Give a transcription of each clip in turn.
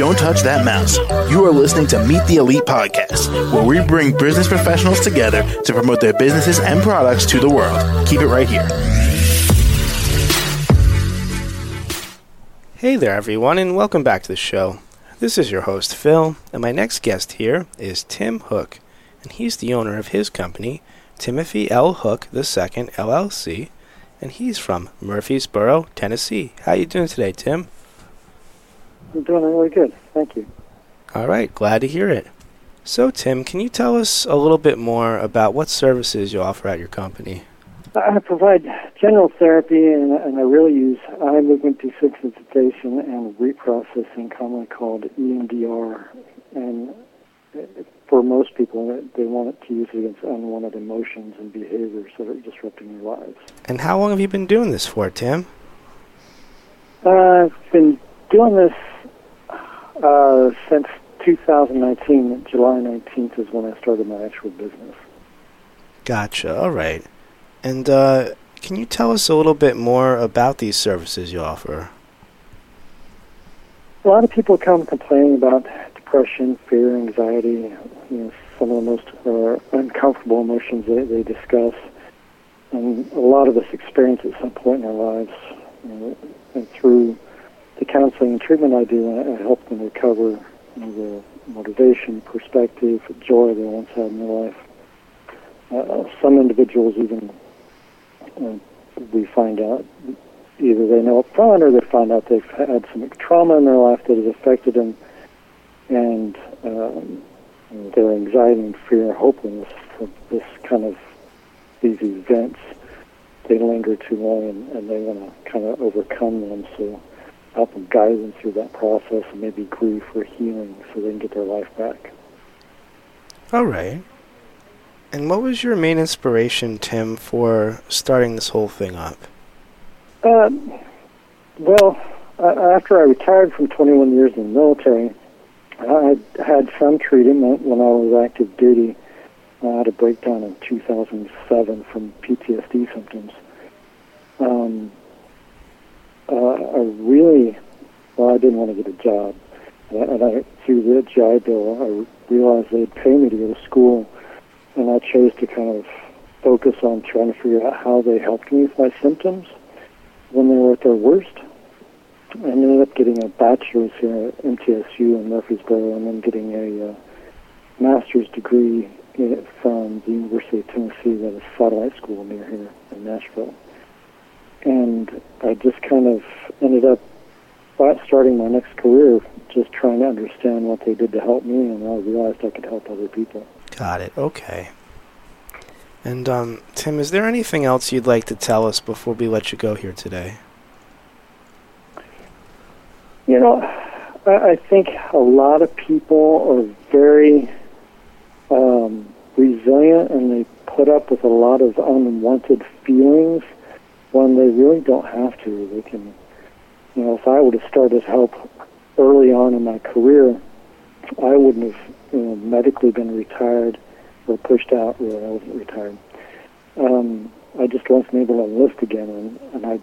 Don't touch that mouse. You are listening to Meet the Elite Podcast, where we bring business professionals together to promote their businesses and products to the world. Keep it right here. Hey there, everyone, and welcome back to the show. This is your host, Phil, and my next guest here is Tim Hook, and he's the owner of his company, Timothy L. Hook II LLC, and he's from Murfreesboro, Tennessee. How you doing today, Tim? I'm doing really good. Thank you. All right, glad to hear it. So, Tim, can you tell us a little bit more about what services you offer at your company? I provide general therapy, and, and I really use eye movement desensitization and reprocessing, commonly called EMDR. And for most people, they want it to use it against unwanted emotions and behaviors that are disrupting their lives. And how long have you been doing this for, Tim? Uh, I've been doing this uh, since 2019. July 19th is when I started my actual business. Gotcha. All right. And uh, can you tell us a little bit more about these services you offer? A lot of people come complaining about depression, fear, anxiety, you know, some of the most uh, uncomfortable emotions that they discuss. And a lot of us experience at some point in our lives. You know, and through the counseling and treatment I do, I, help them recover you know, the motivation, perspective, joy they once had in their life. Uh, some individuals even, uh, we find out, either they know up front or they find out they've had some trauma in their life that has affected them and um, their anxiety and fear, hopelessness for this kind of these events, they linger too long and, and they want to kind of overcome them. So help them guide them through that process and maybe grief or healing so they can get their life back. All right. And what was your main inspiration, Tim, for starting this whole thing up? Um, well, uh, after I retired from 21 years in the military, I had some treatment when I was active duty. I had a breakdown in 2007 from PTSD symptoms. Um, I really, well, I didn't want to get a job. And I, through the GI Bill, I realized they'd pay me to go to school, and I chose to kind of focus on trying to figure out how they helped me with my symptoms when they were at their worst. I ended up getting a bachelor's here at MTSU in Murfreesboro and then getting a uh, master's degree from the University of Tennessee at a satellite school near here in Nashville. And I just kind of ended up starting my next career just trying to understand what they did to help me, and I realized I could help other people. Got it. Okay. And um, Tim, is there anything else you'd like to tell us before we let you go here today? You know, I think a lot of people are very um, resilient and they put up with a lot of unwanted feelings when they really don't have to. They can, you know, if I would have started help early on in my career, I wouldn't have you know, medically been retired or pushed out. Really, I wasn't retired. Um, I just wasn't able to enlist again, and, and I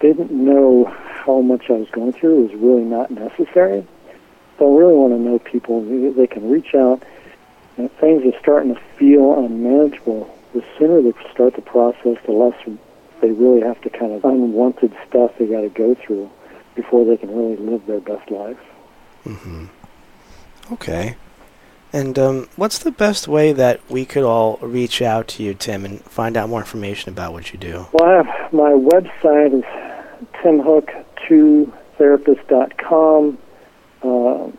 didn't know how much I was going through. It was really not necessary. So I really want to know people. They can reach out, and if things are starting to feel unmanageable, the sooner they start the process, the less they really have to kind of unwanted stuff they got to go through before they can really live their best life. Mm-hmm. Okay. And um, what's the best way that we could all reach out to you, Tim, and find out more information about what you do? Well, I have, my website is timhook2therapist.com. Uh,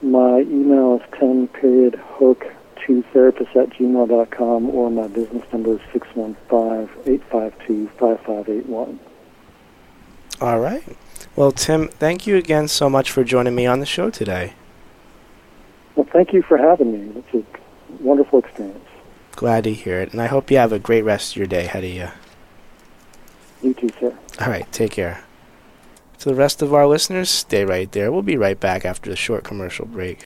my email is tim period hook 2 therapist at gmail.com or my business number is 615-852-5581. All right. Well, Tim, thank you again so much for joining me on the show today. Well, thank you for having me. It's a wonderful experience. Glad to hear it, and I hope you have a great rest of your day ahead of you. You too, sir. All right, take care. To the rest of our listeners, stay right there. We'll be right back after the short commercial break.